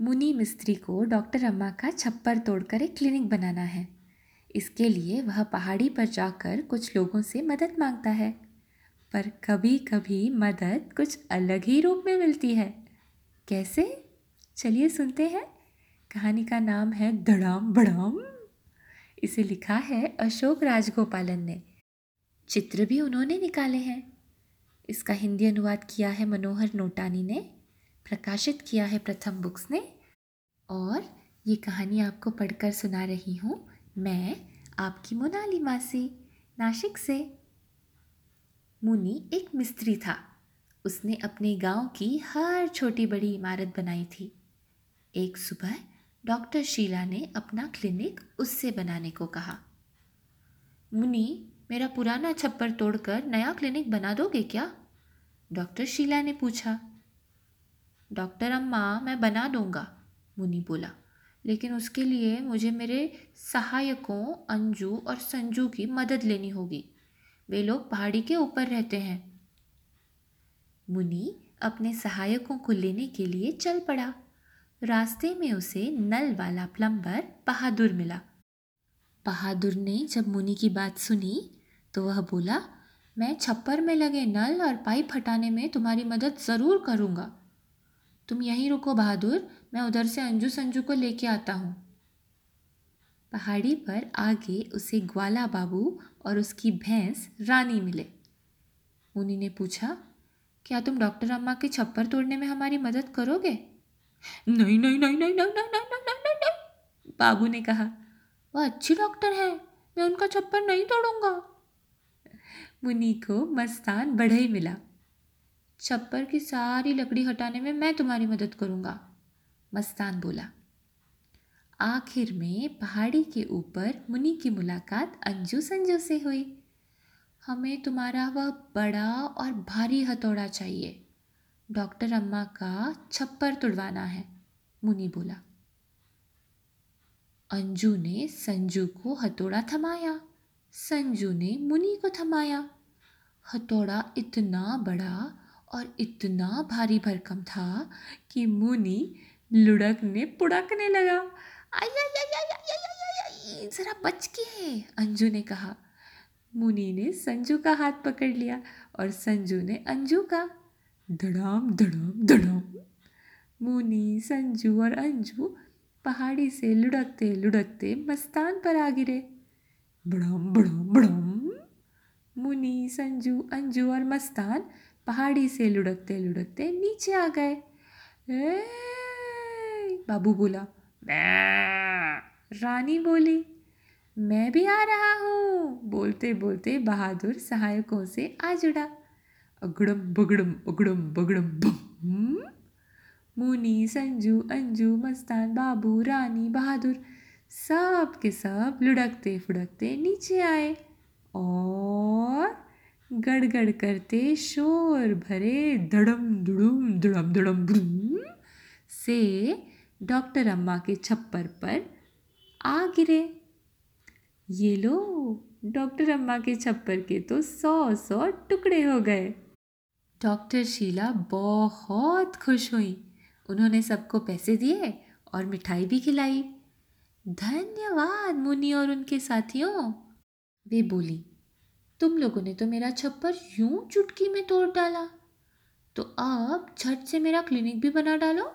मुनि मिस्त्री को डॉक्टर अम्मा का छप्पर तोड़कर एक क्लिनिक बनाना है। इसके लिए वह पहाड़ी पर जाकर कुछ लोगों से मदद माँगता है। पर कभी कभी मदद कुछ अलग ही रूप में मिलती है। कैसे? चलिए सुनते हैं। कहानी का नाम है धड़ाम बड़ाम। इसे लिखा है अशोक राजगोपालन ने। चित्र भी उन्होंने निकाले हैं। इसका हिंदी अनुवाद किया है मनोहर नोटानी ने। प्रकाशित किया है प्रथम बुक्स ने। और ये कहानी आपको पढ़कर सुना रही हूँ मैं, आपकी मोनाली मासी नासिक से। मुनि एक मिस्त्री था। उसने अपने गाँव की हर छोटी बड़ी इमारत बनाई थी। एक सुबह डॉक्टर शीला ने अपना क्लिनिक उससे बनाने को कहा। मुनि, मेरा पुराना छप्पर तोड़कर नया क्लिनिक बना दोगे क्या? डॉक्टर शीला ने पूछा। डॉक्टर अम्मा, मैं बना दूँगा मुनि बोला। लेकिन उसके लिए मुझे मेरे सहायकों, अंजू और संजू की मदद लेनी होगी। वे लोग पहाड़ी के ऊपर रहते हैं। मुनि अपने सहायकों को लेने के लिए चल पड़ा। रास्ते में उसे नल वाला प्लम्बर बहादुर मिला। बहादुर ने जब मुनि की बात सुनी तो वह बोला, मैं छप्पर में लगे नल और पाइप हटाने में तुम्हारी मदद ज़रूर करूँगा। तुम यहीं रुको बहादुर, मैं उधर से अंजू संजू को लेके आता हूँ। पहाड़ी पर आगे उसे ग्वाला बाबू और उसकी भैंस रानी मिले। मुनि ने पूछा, क्या तुम डॉक्टर अम्मा के छप्पर तोड़ने में हमारी मदद करोगे? नहीं नहीं नहीं नहीं नहीं नहीं नहीं नहीं नहीं नहीं बाबू ने कहा, वह अच्छी डॉक्टर है, मैं उनका छप्पर नहीं तोड़ूँगा। मुनि को मस्तान बढ़ई मिला। छप्पर की सारी लकड़ी हटाने में मैं तुम्हारी मदद करूँगा, मस्तान बोला। आखिर में पहाड़ी के ऊपर मुनि की मुलाकात अंजू संजू से हुई। हमें तुम्हारा वह बड़ा और भारी हथौड़ा चाहिए। डॉक्टर अम्मा का छप्पर तुड़वाना है, मुनि बोला। अंजू ने संजू को हथौड़ा थमाया, संजू ने मुनि को थमाया। हथौड़ा इतना बड़ा और इतना भारी भरकम था कि मुनि लुढ़कने पुड़कने लगा। जरा बच के अंजू ने कहा। मुनि ने संजू का हाथ पकड़ लिया और संजू ने अंजू का। धड़ाम धड़ाम धड़ाम। मुनि, संजू और अंजू पहाड़ी से लुढ़कते लुढ़कते मस्तान पर आ गिरे। बड़म बड़म बड़म। मुनि, संजू, अंजू और मस्तान पहाड़ी से लुढ़कते लुढ़कते नीचे आ गए। बाबू बोला रानी बोली, मैं भी आ रहा हूँ। बोलते बोलते बहादुर सहायकों से आ जुड़ा। अगड़म बगड़म अगड़म बगड़म बम। मुनी, संजू, अंजू, मस्तान, बाबू, रानी, बहादुर सब के सब लुढ़कते फुड़कते नीचे आए और गड़गड़ करते शोर भरे धड़म धुड़ुम, धड़म धड़म भुड़ुम से डॉक्टर अम्मा के छप्पर पर आ गिरे। ये लो डॉक्टर अम्मा के छप्पर के तो सौ सौ टुकड़े हो गए। डॉक्टर शीला बहुत खुश हुई। उन्होंने सबको पैसे दिए और मिठाई भी खिलाई। धन्यवाद मुनि और उनके साथियों। वे बोली तुम लोगों ने तो मेरा छप्पर यूँ चुटकी में तोड़ डाला। तो आप झट से मेरा क्लिनिक भी बना डालो।